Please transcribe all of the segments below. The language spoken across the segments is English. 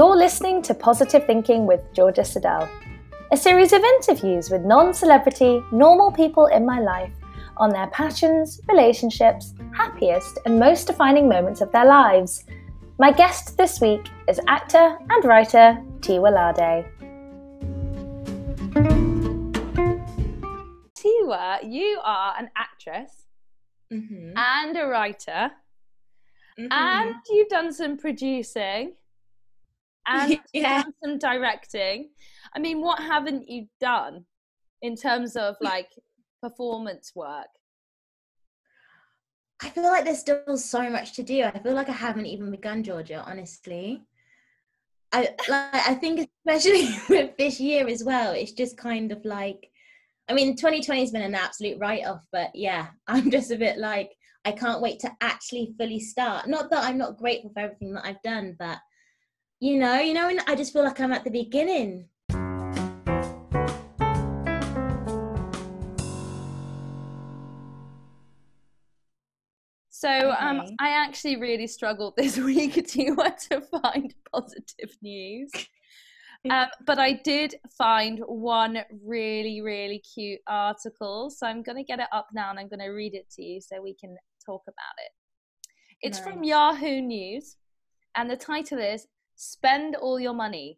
You're listening to Positive Thinking with Georgia Siddell, a series of interviews with non celebrity, normal people in my life on their passions, relationships, happiest, and most defining moments of their lives. My guest this week is actor and writer Tiwa Lade. Tiwa, you are an actress Mm-hmm. and a writer, Mm-hmm. and you've done some producing and Yeah. done some directing. I mean, what haven't you done in terms of like performance work? I feel like there's still so much to do. I feel like I haven't even begun Georgia, honestly. I like I think especially with this year as well, it's just kind of like I mean 2020 has been an absolute write-off, but yeah, I'm just a bit like I can't wait to actually fully start. Not that I'm not grateful for everything that I've done, but you know, you know, and I just feel like I'm at the beginning. So um, Okay. I actually really struggled this week to where to find positive news. Um, but I did find one really, really cute article. So I'm going to get it up now and I'm going to read it to you so we can talk about it. It's from Yahoo News, and the title is Spend All Your Money.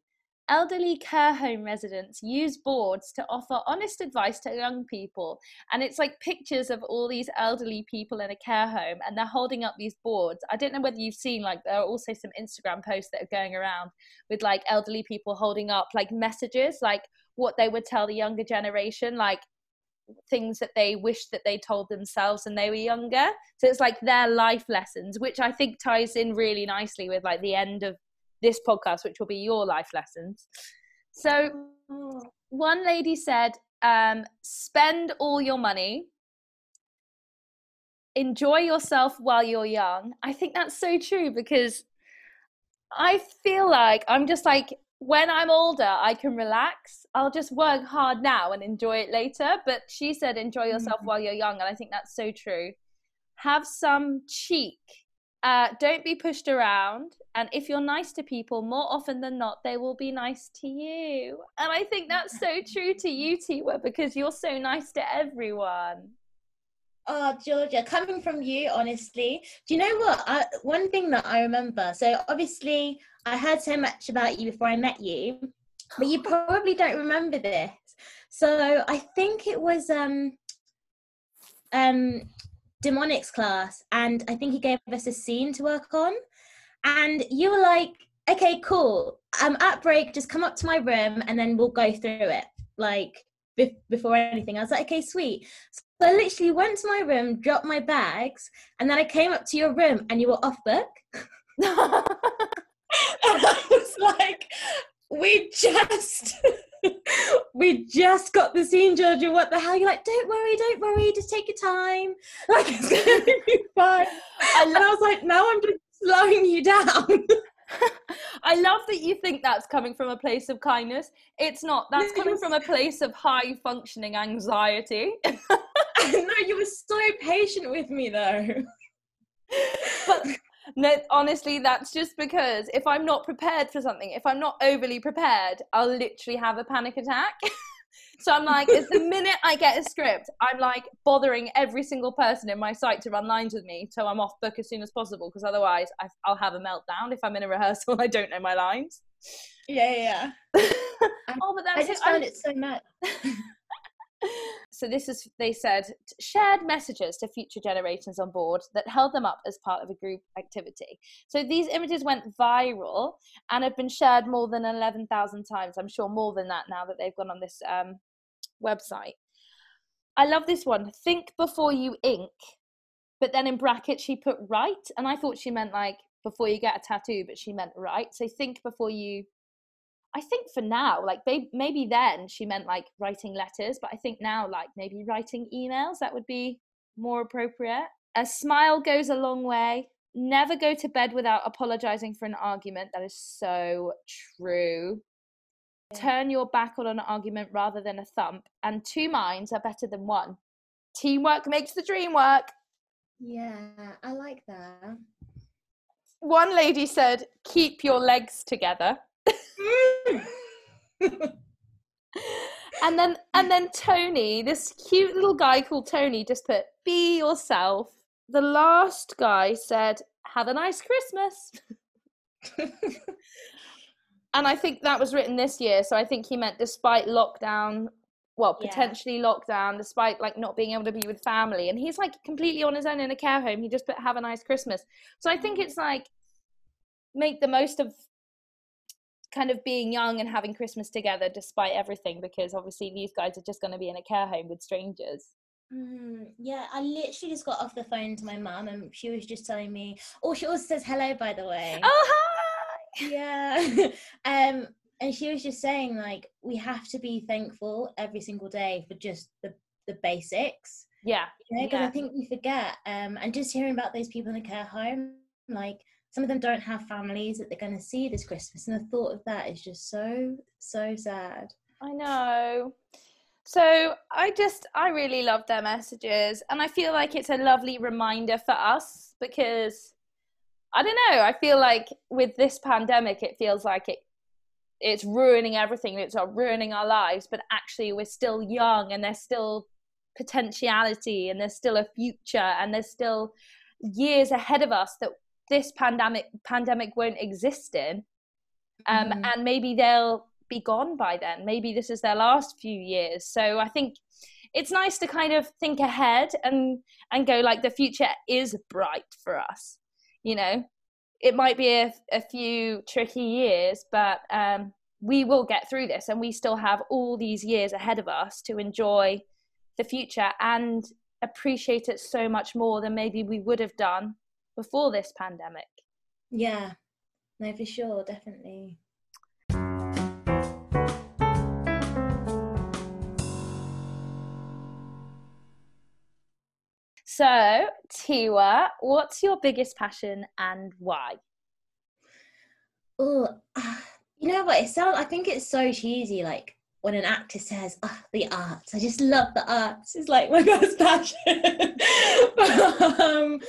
Elderly care home residents use boards to offer honest advice to young people. And it's like pictures of all these elderly people in a care home, and they're holding up these boards. I don't know whether you've seen, like, there are also some Instagram posts that are going around with like elderly people holding up like messages, like what they would tell the younger generation, like things that they wish that they told themselves when they were younger. So it's like their life lessons, which I think ties in really nicely with like the end of this podcast, which will be your life lessons. So one lady said, um, spend all your money. Enjoy yourself while you're young. I think that's so true because I feel like I'm just like when I'm older, I can relax. I'll just work hard now and enjoy it later. But she said, enjoy yourself Mhm. while you're young. And I think that's so true. Have some cheek. Uh, don't be pushed around. And if you're nice to people, more often than not, they will be nice to you. And I think that's so true to you, Tiwa, because you're so nice to everyone. Oh, Georgia, coming from you, honestly, do you know what? I, one thing that I remember. So obviously, I heard so much about you before I met you, but you probably don't remember this. So I think it was um um Dominic's class, and I think he gave us a scene to work on, and you were like, "Okay, cool. I'm at break, just come up to my room, and then we'll go through it." Like bef- before anything, I was like, "Okay, sweet." So I literally went to my room, dropped my bags, and then I came up to your room and you were off book. and I was like, we just we just got the scene, Georgia. What the hell? You're like, don't worry, don't worry, just take your time. Like it's gonna be fine. I And I was like, now I'm just slowing you down. I love that you think that's coming from a place of kindness. It's not. That's coming from a place of high functioning anxiety. no, you were so patient with me though. but no, honestly, that's just because if I'm not prepared for something, if I'm not overly prepared, I'll literally have a panic attack. so I'm like, it's the minute I get a script, I'm like bothering every single person in my sight to run lines with me, so I'm off book as soon as possible, because otherwise I, I'll have a meltdown if I'm in a rehearsal. I don't know my lines. Yeah, yeah. oh, but that's I just found it so much. So this is they said shared messages to future generations on board that held them up as part of a group activity. So these images went viral and have been shared more than 11,000 times i'm sure more than that now that they've gone on this um, website. I love this one think before you ink but then in brackets she put write and i thought she meant like before you get a tattoo but she meant write. So think before you I think for now, like maybe then she meant like writing letters, but I think now, like maybe writing emails, that would be more appropriate. A smile goes a long way. Never go to bed without apologizing for an argument. That is so true. Turn your back on an argument rather than a thump. And two minds are better than one. Teamwork makes the dream work. Yeah, I like that. One lady said, keep your legs together. Mm. and then and then Tony, this cute little guy called Tony, just put be yourself. The last guy said, "Have a nice Christmas." and I think that was written this year, so I think he meant despite lockdown, well, Yeah. potentially lockdown, despite like not being able to be with family, and he's like completely on his own in a care home. He just put "Have a nice Christmas." So I think mm. it's like make the most of kind of being young and having Christmas together despite everything because obviously these guys are just going to be in a care home with strangers. Mm, yeah, I literally just got off the phone to my mum and she was just telling me. Oh, she also says hello, by the way. Oh, hi! Yeah. um, and she was just saying like we have to be thankful every single day for just the the basics. Yeah, You know, because I think we forget. Um, and just hearing about those people in the care home, like some of them don't have families that they're going to see this Christmas, and the thought of that is just so so sad. I know. So I just, I really love their messages. And I feel like it's a lovely reminder for us because I don't know, I feel like with this pandemic, it feels like it. It's ruining everything. It's ruining our lives, but actually, we're still young, and there's still potentiality, and there's still a future, and there's still years ahead of us that this pandemic pandemic won't exist in um, Mhm. and maybe they'll be gone by then. Maybe this is their last few years. So I think it's nice to kind of think ahead and and go like the future is bright for us. You know, it might be a, a few tricky years, but um, we will get through this, and we still have all these years ahead of us to enjoy the future and appreciate it so much more than maybe we would have done before this pandemic. Yeah, no, for sure, definitely. So, Tiwa, what's your biggest passion and why? Oh, you know what? It sounds. I think it's so cheesy. Like when an actor says, "Oh, the arts." I just love the arts. It's like my best passion. but, um,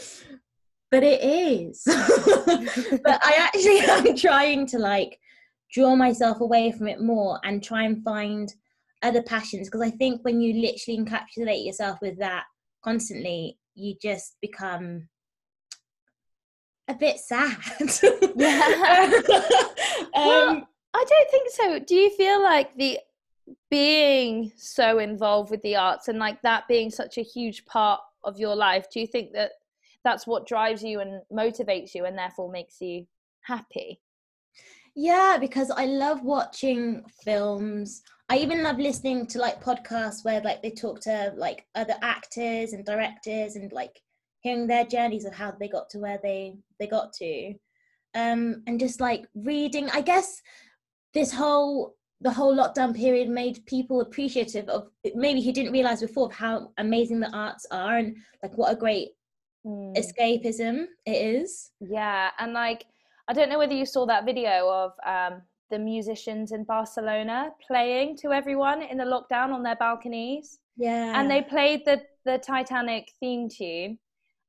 but it is. but I actually am trying to like draw myself away from it more and try and find other passions because I think when you literally encapsulate yourself with that constantly, you just become a bit sad. Yeah. Well, um, I don't think so. Do you feel like the being so involved with the arts and like that being such a huge part of your life, do you think that that's what drives you and motivates you and therefore makes you happy? yeah, because I love watching films. I even love listening to like podcasts where like they talk to like other actors and directors and like hearing their journeys of how they got to where they they got to. Um and just like reading, I guess this whole the whole lockdown period made people appreciative of maybe he didn't realize before of how amazing the arts are and like what a great Mm. escapism it is. Yeah, and like I don't know whether you saw that video of um, the musicians in Barcelona playing to everyone in the lockdown on their balconies, Yeah. and they played the the Titanic theme tune.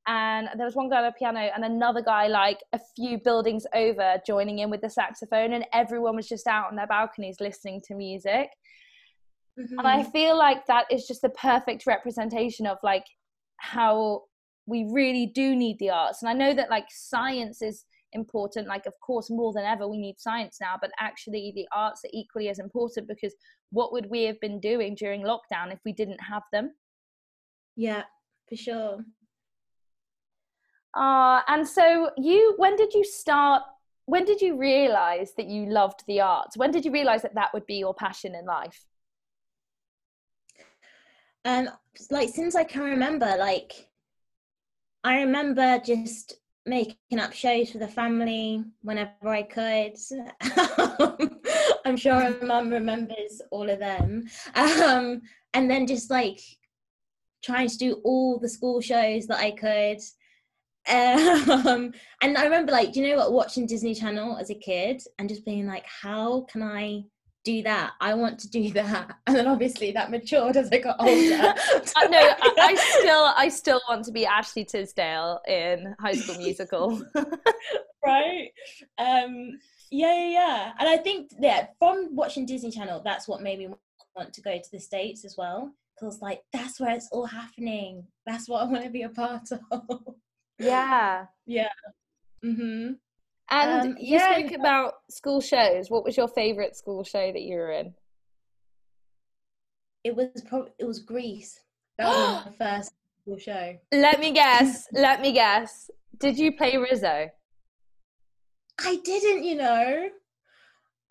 And there was one guy on the piano, and another guy like a few buildings over joining in with the saxophone, and everyone was just out on their balconies listening to music. And I Mhm. feel like that is just the perfect representation of like how we really do need the arts. And I know that like science is important, like, of course, more than ever, we need science now, but actually, the arts are equally as important because what would we have been doing during lockdown if we didn't have them? yeah, for sure. Uh, and so, you, when did you start? When did you realize that you loved the arts? When did you realize that that would be your passion in life? Um, like since I can remember, like I remember just making up shows for the family whenever I could. I'm sure mum remembers all of them. Um, and then just like trying to do all the school shows that I could. Um, and I remember like, you know what, watching Disney Channel as a kid and just being like, how can I do that. I want to do that. And then obviously that matured as I got older. uh, no, I, I, still I still want to be Ashley Tisdale in High School Musical. right. Um yeah, yeah, yeah. And I think yeah, from watching Disney Channel, that's what made me want to go to the States as well. Because like that's where it's all happening. That's what I want to be a part of. Yeah. Yeah. Mm-hmm. And um, you yeah, spoke about school shows. What was your favorite school show that you were in? It was probably it was Grease. That was my first school show. Let me guess. let me guess. Did you play Rizzo? I didn't, you know.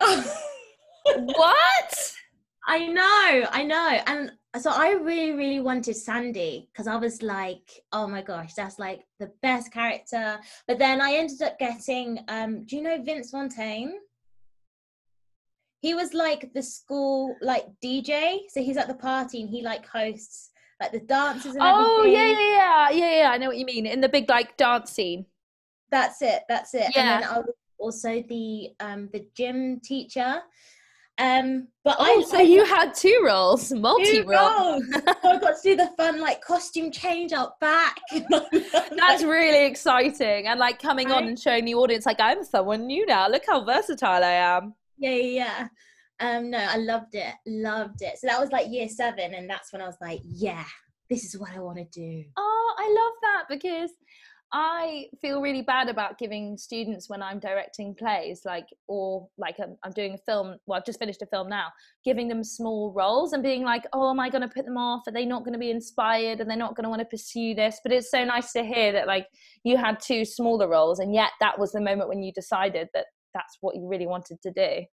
what? I know, I know. And so I really, really wanted Sandy because I was like, oh my gosh, that's like the best character. But then I ended up getting, um, do you know Vince Fontaine? He was like the school like DJ. So he's at the party and he like hosts like the dances and oh, yeah, yeah, yeah. Yeah, yeah. I know what you mean. In the big like dance scene. That's it. That's it. Yeah. And then I was also the um the gym teacher. Um, but oh, I so I, you had two roles, multi roles. so I got to do the fun like costume change out back. That's really exciting, and like coming on and showing the audience like I'm someone new now. Look how versatile I am. Yeah, yeah. Um, no, I loved it, loved it. So that was like year seven, and that's when I was like, yeah, this is what I want to do. Oh, I love that because I feel really bad about giving students when I'm directing plays, like, or like I'm, I'm, doing a film, well, I've just finished a film now, giving them small roles and being like, oh, am I going to put them off? Are they not going to be inspired? And they're not going to want to pursue this? But it's so nice to hear that, like, you had two smaller roles, and yet that was the moment when you decided that that's what you really wanted to do.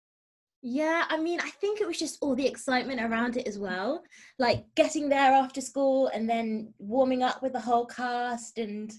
Yeah, I mean, I think it was just all the excitement around it as well. Like getting there after school and then warming up with the whole cast and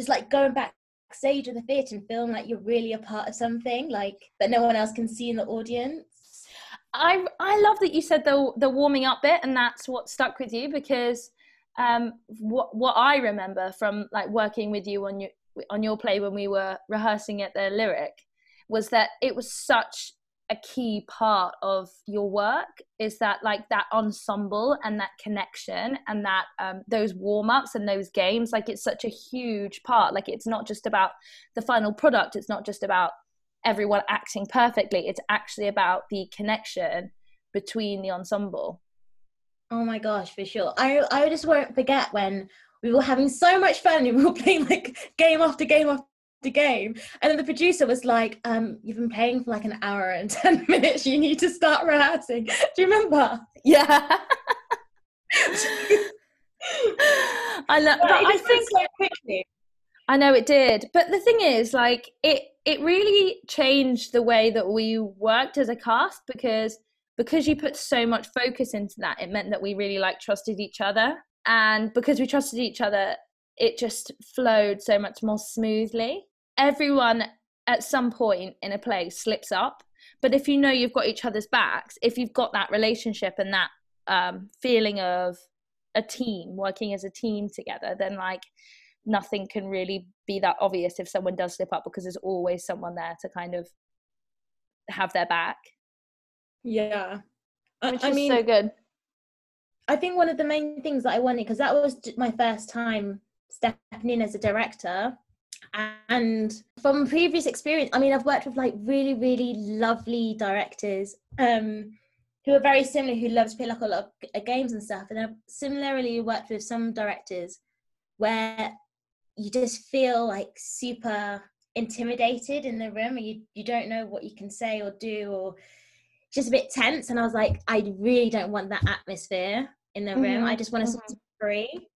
just like going backstage of the theatre and feeling like you're really a part of something like that no one else can see in the audience. I I love that you said the the warming up bit and that's what stuck with you because um, what what I remember from like working with you on your on your play when we were rehearsing at the lyric was that it was such a key part of your work is that like that ensemble and that connection and that um, those warm-ups and those games like it's such a huge part. Like it's not just about the final product. It's not just about everyone acting perfectly. It's actually about the connection between the ensemble. Oh my gosh for sure. I i just won't forget when we were having so much fun and we were playing like game after game after the game. And then the producer was like, um, you've been playing for like an hour and 10 minutes. You need to start rehearsing. Do you remember? Yeah. I know, but I think so quickly. I know it did. But the thing is, like, it it really changed the way that we worked as a cast because because you put so much focus into that, it meant that we really like trusted each other. And because we trusted each other, it just flowed so much more smoothly everyone at some point in a play slips up. But if you know you've got each other's backs if you've got that relationship and that um, feeling of a team working as a team together then like nothing can really be that obvious if someone does slip up because there's always someone there to kind of have their back. Yeah. Which I, is mean, so good. I think one of the main things that i wanted because that was my first time stepping in as a director and from previous experience i mean i've worked with like really really lovely directors um who are very similar who love to play like a lot of games and stuff. And i've similarly worked with some directors where you just feel like super intimidated in the room and you, you don't know what you can say or do or just a bit tense. And i was like i really don't want that atmosphere in the room. Mm-hmm. i just want to mm-hmm. free.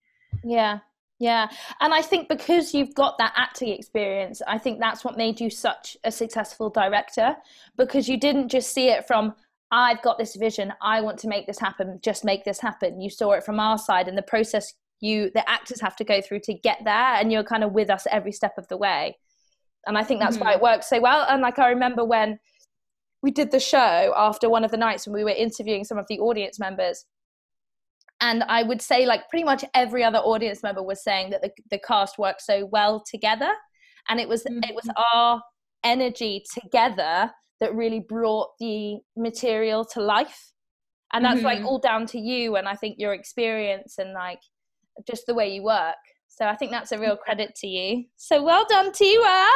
Yeah yeah. And I think because you've got that acting experience, I think that's what made you such a successful director because you didn't just see it from, I've got this vision, I want to make this happen, just make this happen. You saw it from our side and the process you, the actors have to go through to get there, and you're kind of with us every step of the way. And I think that's mm-hmm. why it works so well. And like I remember when we did the show after one of the nights when we were interviewing some of the audience members and i would say like pretty much every other audience member was saying that the, the cast worked so well together. And it was mm-hmm. it was our energy together that really brought the material to life. And that's mm-hmm. like all down to you and i think your experience and like just the way you work. So i think that's a real credit to you. So well done tiwa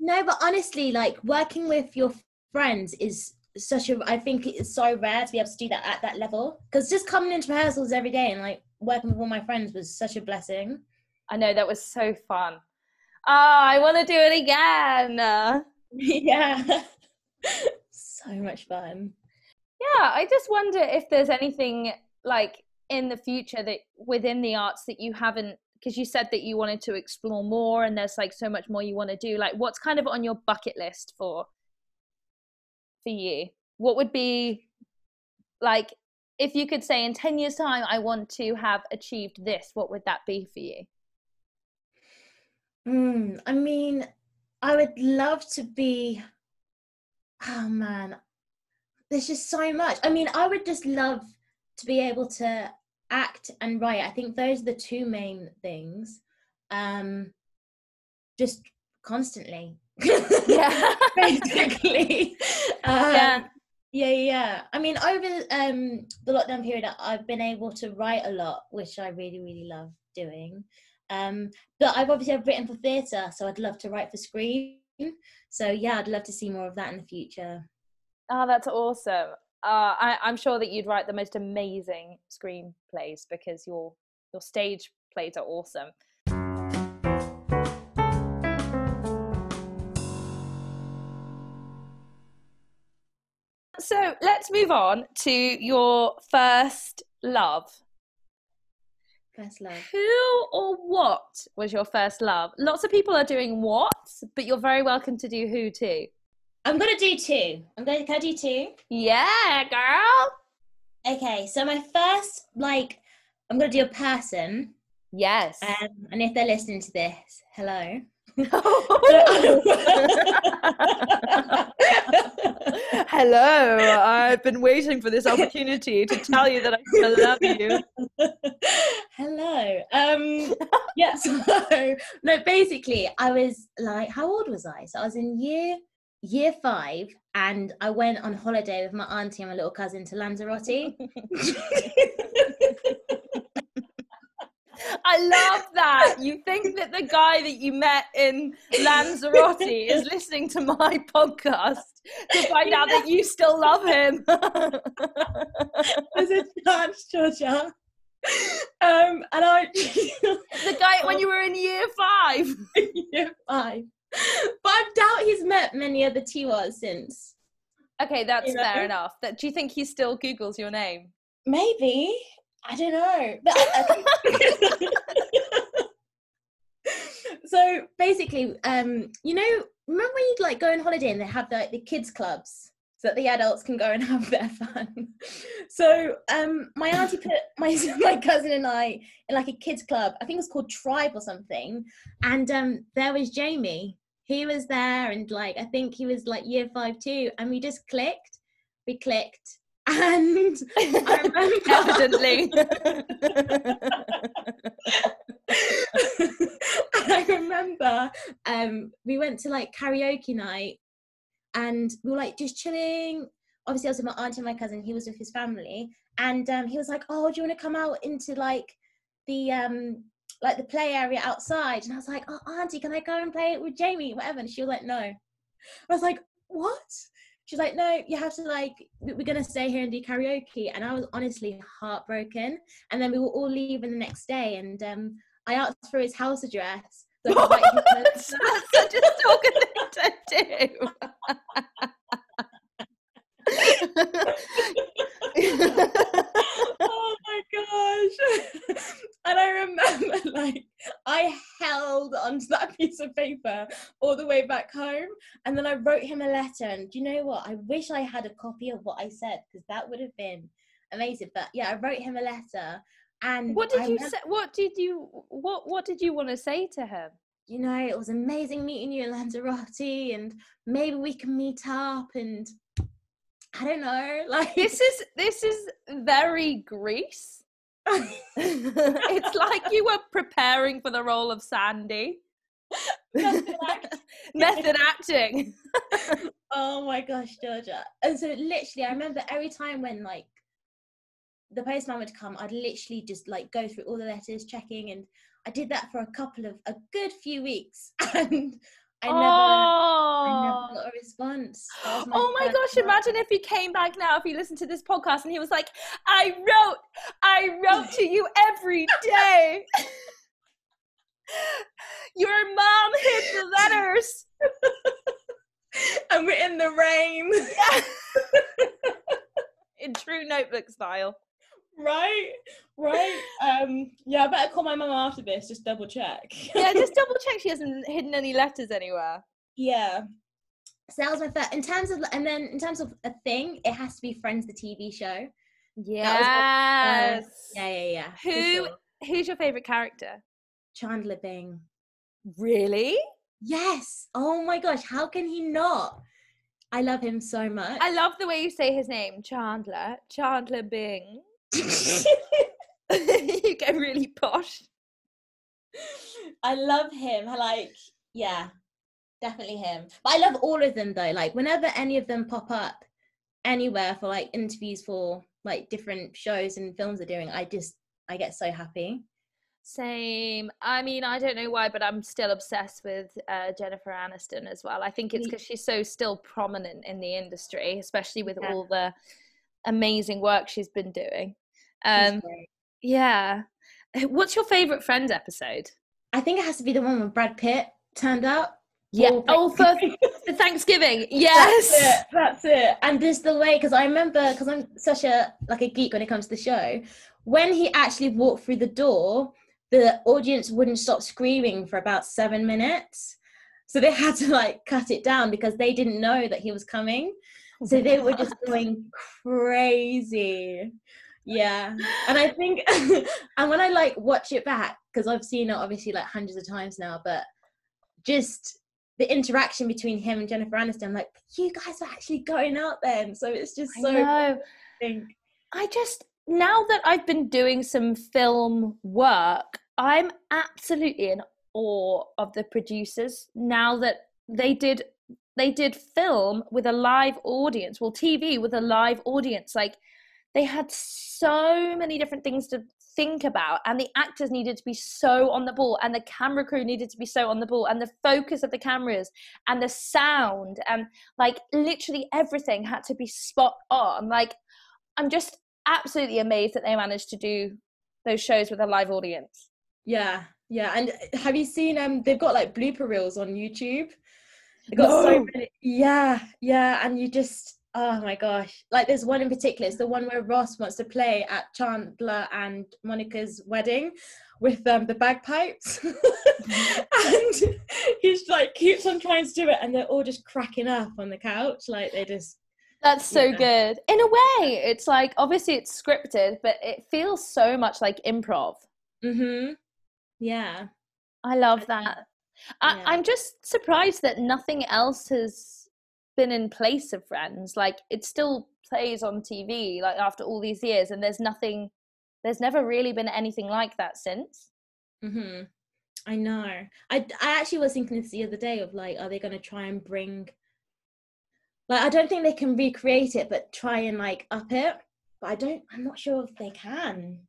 no but honestly like working with your friends is such a i think it's so rare to be able to do that at that level. Because just coming into rehearsals every day and like working with all my friends was such a blessing. I know that was so fun. Oh i want to do it again. Yeah. So much fun. Yeah i just wonder if there's anything like in the future that within the arts that you haven't because you said that you wanted to explore more and there's like so much more you want to do. Like what's kind of on your bucket list for for you? What would be like if you could say in 10 years time i want to have achieved this what would that be for you? Mm, i mean i would love to be oh man there's just so much. I mean i would just love to be able to act and write. I think those are the two main things um just constantly yeah. Basically. Um, yeah yeah yeah. I mean over um the lockdown period i've been able to write a lot which i really really love doing. Um but i've obviously I've written for theatre so i'd love to write for screen so yeah i'd love to see more of that in the future. Oh that's awesome. Uh, I, i'm sure that you'd write the most amazing screenplays because your your stage plays are awesome so let's move on to your first love. First love. Who or what was your first love? Lots of people are doing what, but you're very welcome to do who too. I'm gonna do two. I'm to can I do two? Yeah, girl. Okay, so my first like I'm gonna do a person. Yes. Um, and if they're listening to this, hello. Hello, I've been waiting for this opportunity to tell you that I still love you. Hello. Um yeah, so no, basically I was like, how old was I? So I was in year year five and I went on holiday with my auntie and my little cousin to Lanzarote. I love that. You think that the guy that you met in Lanzarote is listening to my podcast to find out that you still love him. There's a chance, Georgia. Um, and I the guy when you were in year five. year five. But I doubt he's met many other Tiwas since. Okay, that's you know? fair enough. That do you think he still Googles your name? Maybe. I don't know. But I, so basically, um, you know, remember when you'd like go on holiday and they have like the kids clubs so that the adults can go and have their fun. so um, my auntie put my my cousin and I in like a kids club. I think it was called Tribe or something. And um, there was Jamie. He was there, and like I think he was like year five too. And we just clicked. We clicked and I remember evidently. I remember um, we went to like karaoke night, and we were like just chilling. Obviously, I was with my aunt and my cousin. He was with his family, and um, he was like, "Oh, do you want to come out into like the um like the play area outside?" And I was like, "Oh, auntie, can I go and play it with Jamie, whatever?" And she was like, "No." I was like, "What?" She's like, no, you have to like, we're gonna stay here and do karaoke. And I was honestly heartbroken. And then we were all leaving the next day, and um, I asked for his house address. So That's such a stalker thing to do. oh my gosh. and I remember like I held onto that piece of paper all the way back home. And then I wrote him a letter. And do you know what? I wish I had a copy of what I said because that would have been amazing. But yeah, I wrote him a letter. And what did I you say? What did you what what did you want to say to him? You know, it was amazing meeting you in Lanzarote, and maybe we can meet up and I don't know. Like this is this is very Grease. it's like you were preparing for the role of Sandy. Method act. Method acting. oh my gosh, Georgia. And so literally I remember every time when like the postman would come, I'd literally just like go through all the letters, checking and I did that for a couple of a good few weeks and I never, I oh. never got a response. Was Oh my gosh, one. imagine if he came back now, if he listened to this podcast and he was like, I wrote, I wrote to you every day. Your mom hid the letters. and we're in the rain. In true notebook style. Right? Right. Um yeah, I better call my mum after this, just double check. Yeah, just double check she hasn't hidden any letters anywhere. yeah. So that was my first in terms of and then in terms of a thing, it has to be Friends the TV show. Yes. Yeah, yeah, yeah. for Who sure. who's your favorite character? Chandler Bing. Really? Yes. Oh my gosh, how can he not? I love him so much. I love the way you say his name, Chandler. Chandler Bing. you get really posh. I love him. I like, yeah, definitely him. But I love all of them though. Like whenever any of them pop up anywhere for like interviews for like different shows and films they're doing, I just I get so happy. Same. I mean, I don't know why, but I'm still obsessed with uh, Jennifer Aniston as well. I think it's because she's so still prominent in the industry, especially with Yeah. all the amazing work she's been doing. Um, yeah. What's your favorite Friends episode? I think it has to be the one when Brad Pitt turned up. Yeah. Oh, for, Thanksgiving. for Thanksgiving. Yes. That's it. That's it. And just the way, because I remember, because I'm such a like a geek when it comes to the show. When he actually walked through the door, the audience wouldn't stop screaming for about seven minutes. So they had to like cut it down because they didn't know that he was coming. So they were just going crazy. Yeah. And I think, and when I like watch it back, because I've seen it obviously like hundreds of times now, but just the interaction between him and Jennifer Aniston, I'm like, you guys are actually going out then. So it's just I so know. I just now that I've been doing some film work, I'm absolutely in awe of the producers. Now that they did they did film with a live audience, well TV with a live audience. Like they had so many different things to think about and the actors needed to be so on the ball and the camera crew needed to be so on the ball and the focus of the cameras and the sound and like literally everything had to be spot on like i'm just absolutely amazed that they managed to do those shows with a live audience Yeah, yeah. And have you seen um they've got like blooper reels on YouTube? They've got so many yeah, yeah, and you just oh my gosh. Like there's one in particular, it's the one where Ross wants to play at Chandler and Monica's wedding with um the bagpipes. and he's like keeps on trying to do it and they're all just cracking up on the couch. Like they just that's so Yeah. good in a way it's like obviously it's scripted but it feels so much like improv mm-hmm. Yeah. i love that I, yeah. i'm just surprised that nothing else has been in place of friends like it still plays on tv like after all these years and there's nothing there's never really been anything like that since hmm I know. I I actually was thinking this the other day of like, are they going to try and bring? Like, I don't think they can recreate it, but try and like up it. But I don't. I'm not sure if they can,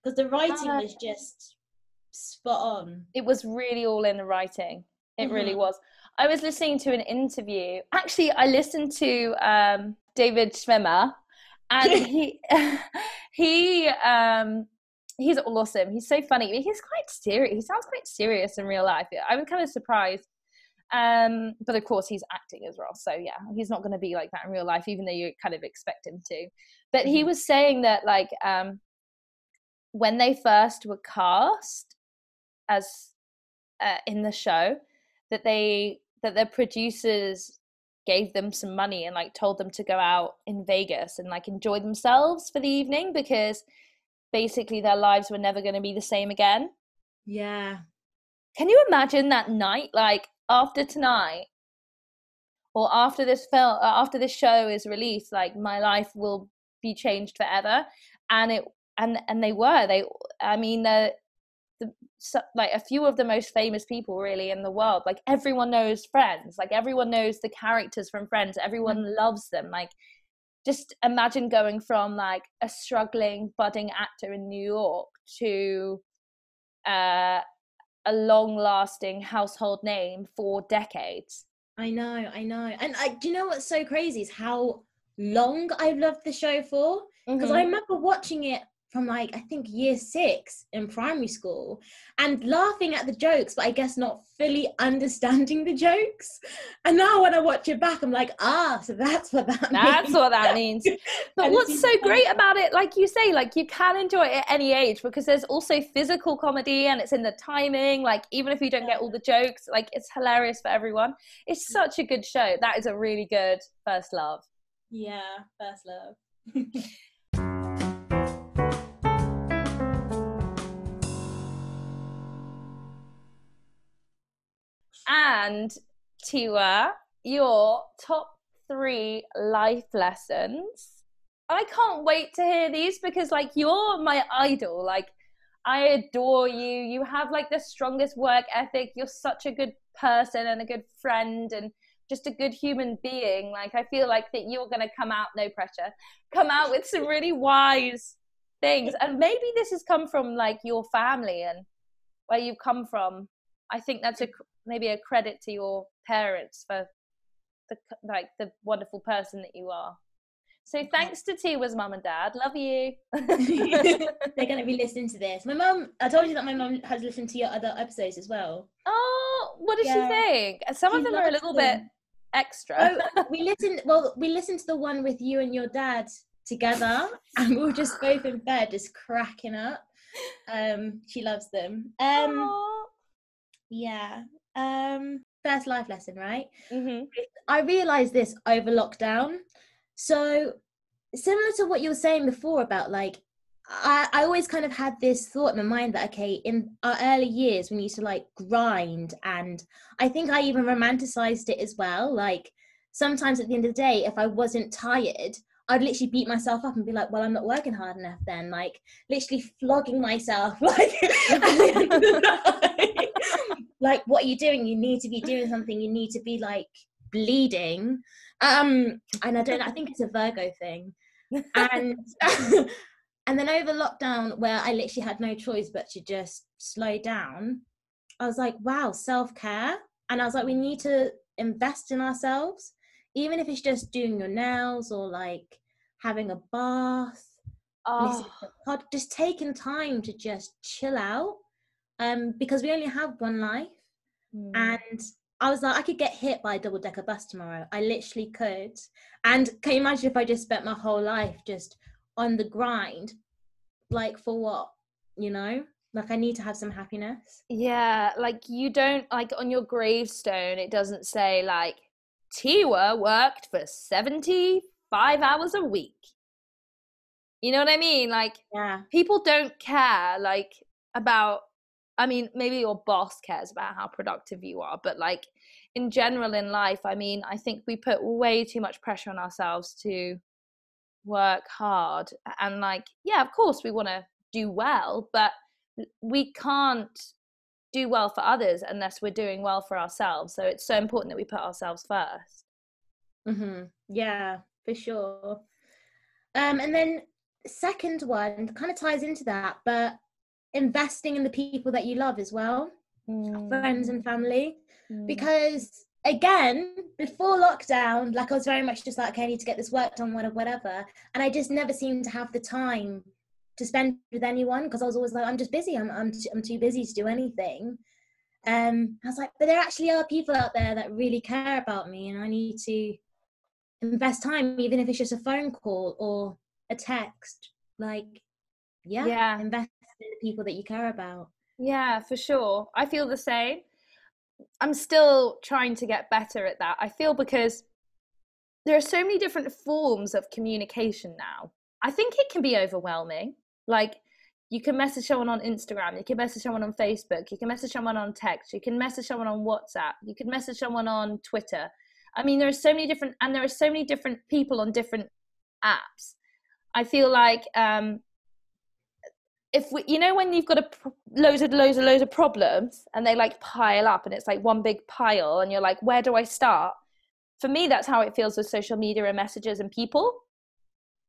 because the writing Uh, was just spot on. it was really all in the writing it really Mhm. was i was listening to an interview. Actually i listened to um, david schwimmer and he he um he's awesome. He's so funny. He's quite serious he sounds quite serious in real life. I was kind of surprised um but of course he's acting as well. So yeah he's not going to be like that in real life even though you kind of expect him to. But he Mhm. was saying that like um when they first were cast as uh, in the show that they that their producers gave them some money and like told them to go out in Vegas and like enjoy themselves for the evening because basically their lives were never going to be the same again. Yeah. Can you imagine that night like after tonight or after this film uh, after this show is released like my life will be changed forever and it and and they were they I mean the the so, like a few of the most famous people really in the world like everyone knows friends like everyone knows the characters from friends everyone mm-hmm. loves them like just imagine going from like a struggling budding actor in new york to uh, a long lasting household name for decades i know i know and I, do you know what's so crazy is how long i've loved the show for because mm-hmm. i remember watching it from like I think year six in primary school and laughing at the jokes, but I guess not fully understanding the jokes. And now when I watch it back, I'm like, ah, so that's what that that's means. what that means. But what's so great about it, like you say, like you can enjoy it at any age because there's also physical comedy and it's in the timing. Like even if you don't get all the jokes, like it's hilarious for everyone. It's such a good show. That is a really good first love. Yeah, first love. and Tiwa, your top three life lessons. I can't wait to hear these because, like, you're my idol. Like, I adore you. You have like the strongest work ethic. You're such a good person and a good friend and just a good human being. Like, I feel like that you're going to come out, no pressure, come out with some really wise things. And maybe this has come from like your family and where you've come from. I think that's a maybe a credit to your parents for the like the wonderful person that you are. So thanks to Tiwa's mum and dad. Love you. They're going to be listening to this. My mum, I told you that my mum has listened to your other episodes as well. Oh, what does yeah. she think? Some she of them are a little them. bit extra. Oh, we listened. Well, we listened to the one with you and your dad together, and we were just both in bed, just cracking up. Um, she loves them. Um, Aww. yeah, um, first life lesson, right? Mm-hmm. I realized this over lockdown. So, similar to what you were saying before about like, I, I always kind of had this thought in my mind that, okay, in our early years, we used to like grind. And I think I even romanticized it as well. Like, sometimes at the end of the day, if I wasn't tired, I'd literally beat myself up and be like, well, I'm not working hard enough then. Like, literally flogging myself. Like, like what are you doing? You need to be doing something. You need to be like bleeding. Um and i don't i think it's a virgo thing. And and then over lockdown where i literally had no choice but to just slow down i was like wow self-care. And i was like we need to invest in ourselves even if it's just doing your nails or like having a bath oh. just taking time to just chill out. Um, because we only have one life. Mm. And I was like, I could get hit by a double decker bus tomorrow. I literally could. And can you imagine if I just spent my whole life just on the grind? Like, for what? You know? Like, I need to have some happiness. Yeah. Like, you don't, like, on your gravestone, it doesn't say, like, Tiwa worked for 75 hours a week. You know what I mean? Like, yeah. people don't care, like, about I mean, maybe your boss cares about how productive you are, but like in general in life, I mean, I think we put way too much pressure on ourselves to work hard. And like, yeah, of course we want to do well, but we can't do well for others unless we're doing well for ourselves. So it's so important that we put ourselves 1st Mm-hmm. Yeah, for sure. Um, and then second one kind of ties into that, but investing in the people that you love as well mm. friends and family mm. because again before lockdown like i was very much just like okay i need to get this work done whatever whatever and i just never seemed to have the time to spend with anyone because i was always like i'm just busy i'm i'm, I'm too busy to do anything um i was like but there actually are people out there that really care about me and i need to invest time even if it's just a phone call or a text like yeah, yeah. invest the people that you care about. Yeah, for sure. I feel the same. I'm still trying to get better at that. I feel because there are so many different forms of communication now. I think it can be overwhelming. Like, you can message someone on Instagram, you can message someone on Facebook, you can message someone on text, you can message someone on WhatsApp, you can message someone on Twitter. I mean, there are so many different, and there are so many different people on different apps. I feel like um, if we, you know, when you've got a pr- loads of loads of loads of problems and they like pile up and it's like one big pile and you're like, where do I start? For me, that's how it feels with social media and messages and people.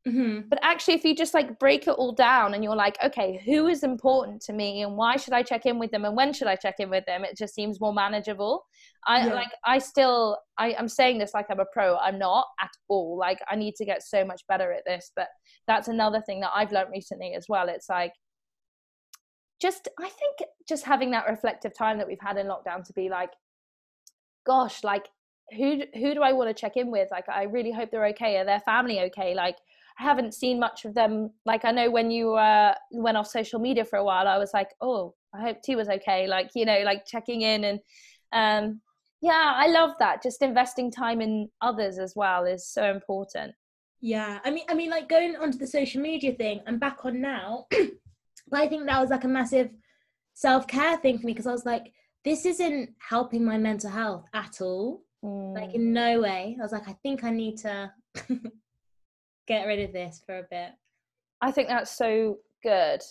Mm-hmm. But actually, if you just like break it all down and you're like, okay, who is important to me and why should I check in with them and when should I check in with them? It just seems more manageable. I Yeah. like, I still, I, I'm saying this like I'm a pro. I'm not at all. Like, I need to get so much better at this. But that's another thing that I've learned recently as well. It's like, just, I think just having that reflective time that we've had in lockdown to be like, gosh, like, who who do I want to check in with? Like, I really hope they're okay. Are their family okay? Like, I haven't seen much of them. Like I know when you uh, went off social media for a while, I was like, oh, I hope T was okay. Like you know, like checking in and um, yeah, I love that. Just investing time in others as well is so important. Yeah, I mean, I mean, like going onto the social media thing. I'm back on now, but I think that was like a massive self care thing for me because I was like, this isn't helping my mental health at all. Like Mm. in no way. I was like, I think I need to get rid of this for a bit. I think that's so good.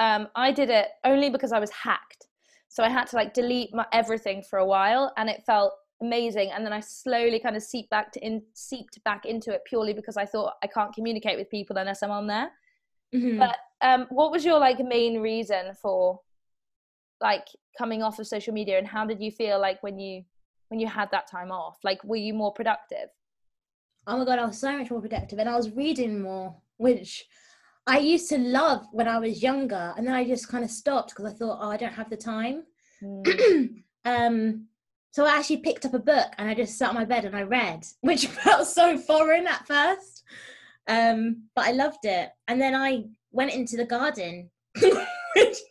Um, I did it only because I was hacked, so I had to like delete my everything for a while, and it felt amazing. And then I slowly kind of seeped back to in seeped back into it purely because I thought I can't communicate with people unless I'm on there. Mhm. But um, what was your like main reason for like coming off of social media, and how did you feel like when you when you had that time off? Like, were you more productive? oh my god, I was so much more productive and I was reading more, which I used to love when I was younger, and then I just kind of stopped because I thought, oh, I don't have the time. Mm. um, so I actually picked up a book and I just sat on my bed and I read, which felt so foreign at first, um, but I loved it. And then I went into the garden. which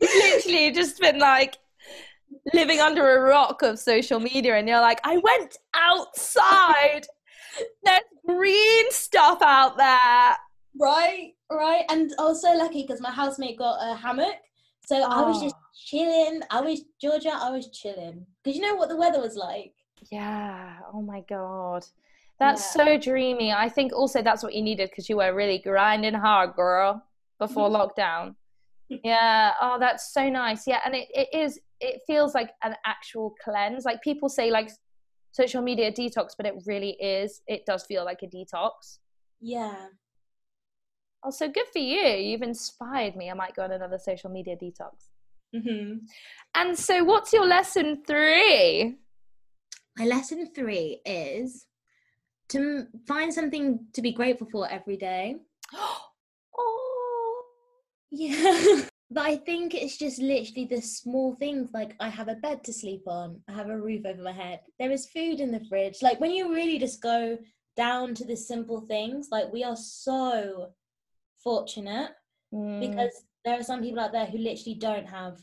literally just been like living under a rock of social media and you're like i went outside there's green stuff out there Right, right. And I was so lucky because my housemate got a hammock. So I was just Oh. chilling. I was Georgia, I was chilling. Because you know what the weather was like? yeah oh my god that's so dreamy i think also that's what you needed because you were really grinding hard girl before lockdown yeah oh that's so nice yeah and it, it is it feels like an actual cleanse like people say like social media detox but it really is it does feel like a detox Yeah. Oh, so good for you. You've inspired me. I might go on another social media detox. hmm And so, what's your lesson three? My lesson three is to m- find something to be grateful for every day. oh, Yeah. But I think it's just literally the small things like I have a bed to sleep on, I have a roof over my head, there is food in the fridge. Like when you really just go down to the simple things, like we are so fortunate Mm, because there are some people out there who literally don't have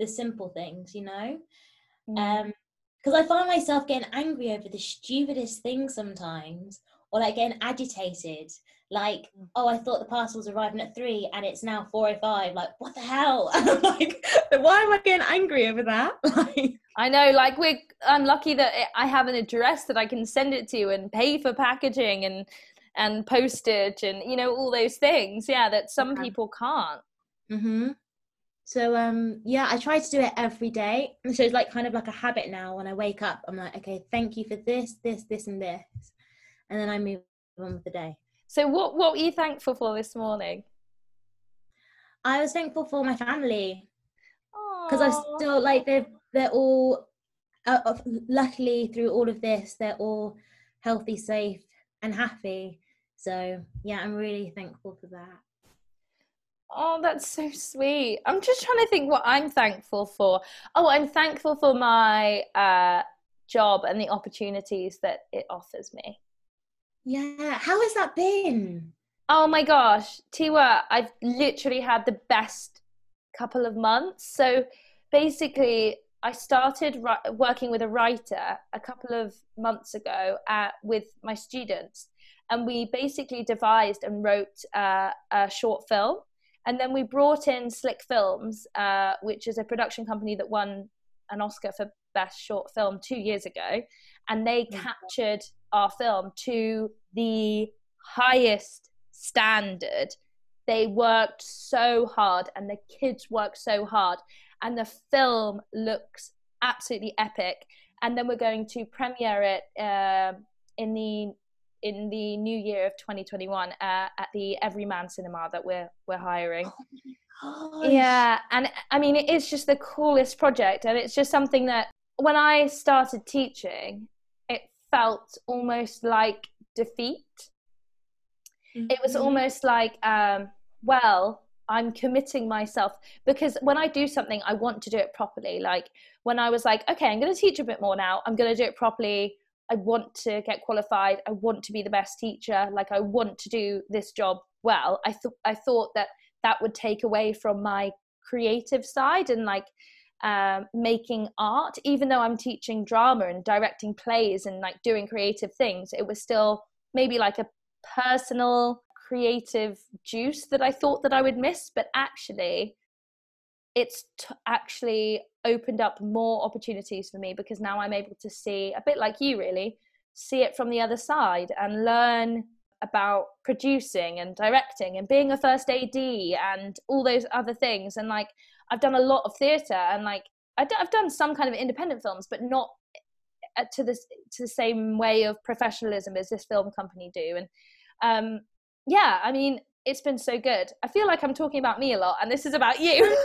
the simple things, you know? mm. Um, because I find myself getting angry over the stupidest things sometimes, or like getting agitated. Like, Mm. oh, I thought the parcel was arriving at three, and it's now four o five. Like, what the hell? Like, why am I getting angry over that? Like, I know. Like, we're. I'm lucky that I have an address that I can send it to and pay for packaging and and postage and you know all those things. Yeah, that some Yeah. people can't. mm-hmm. So, um, yeah, I try to do it every day, so it's like kind of like a habit now. When I wake up, I'm like, okay, thank you for this, this, this, and this, and then I move on with the day. So, what what were you thankful for this morning? I was thankful for my family. because I still like they're they're all uh, luckily through all of this they're all healthy, safe, and happy. So yeah, I'm really thankful for that. Oh, that's so sweet. I'm just trying to think what I'm thankful for. Oh, I'm thankful for my uh, job and the opportunities that it offers me. Yeah, how has that been? Oh my gosh, Tiwa, I've literally had the best couple of months. So basically, I started ri- working with a writer a couple of months ago at, with my students, and we basically devised and wrote uh, a short film. And then we brought in Slick Films, uh, which is a production company that won an Oscar for Best Short Film two years ago. And they Mm. captured our film to the highest standard they worked so hard and the kids worked so hard and the film looks absolutely epic and then we're going to premiere it uh, in the in the new year of 2021 uh, at the Everyman Cinema that we're we're hiring. Oh yeah, and I mean it is just the coolest project, and it's just something that when I started teaching, it felt almost like defeat. Mm-hmm. It was mm-hmm. almost like, um, well, I'm committing myself because when I do something, I want to do it properly. Like when I was like, okay, I'm going to teach a bit more now. I'm going to do it properly. I want to get qualified. I want to be the best teacher. Like I want to do this job well. I thought I thought that that would take away from my creative side and like um, making art. Even though I'm teaching drama and directing plays and like doing creative things, it was still maybe like a personal creative juice that I thought that I would miss. But actually, it's t- actually opened up more opportunities for me because now I'm able to see a bit like you really see it from the other side and learn about producing and directing and being a first AD and all those other things. And like I've done a lot of theatre and like I've done some kind of independent films but not uh, to this to the same way of professionalism as this film company do. And um yeah I mean it's been so good. I feel like I'm talking about me a lot, and this is about you.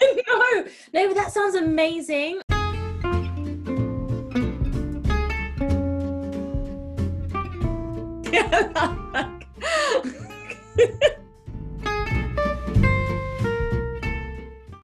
no, no, but that sounds amazing.